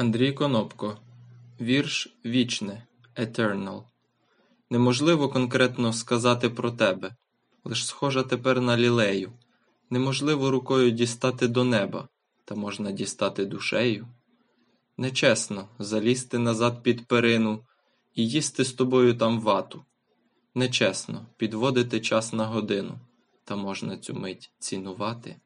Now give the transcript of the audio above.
Андрій Конопко Вірш Вічне Eternal Неможливо конкретно сказати про тебе, лиш схожа тепер на лілею. Неможливо рукою дістати до неба, та можна дістати душею. Нечесно залізти назад під перину і їсти з тобою там вату. Нечесно підводити час на годину, та можна цю мить цінувати.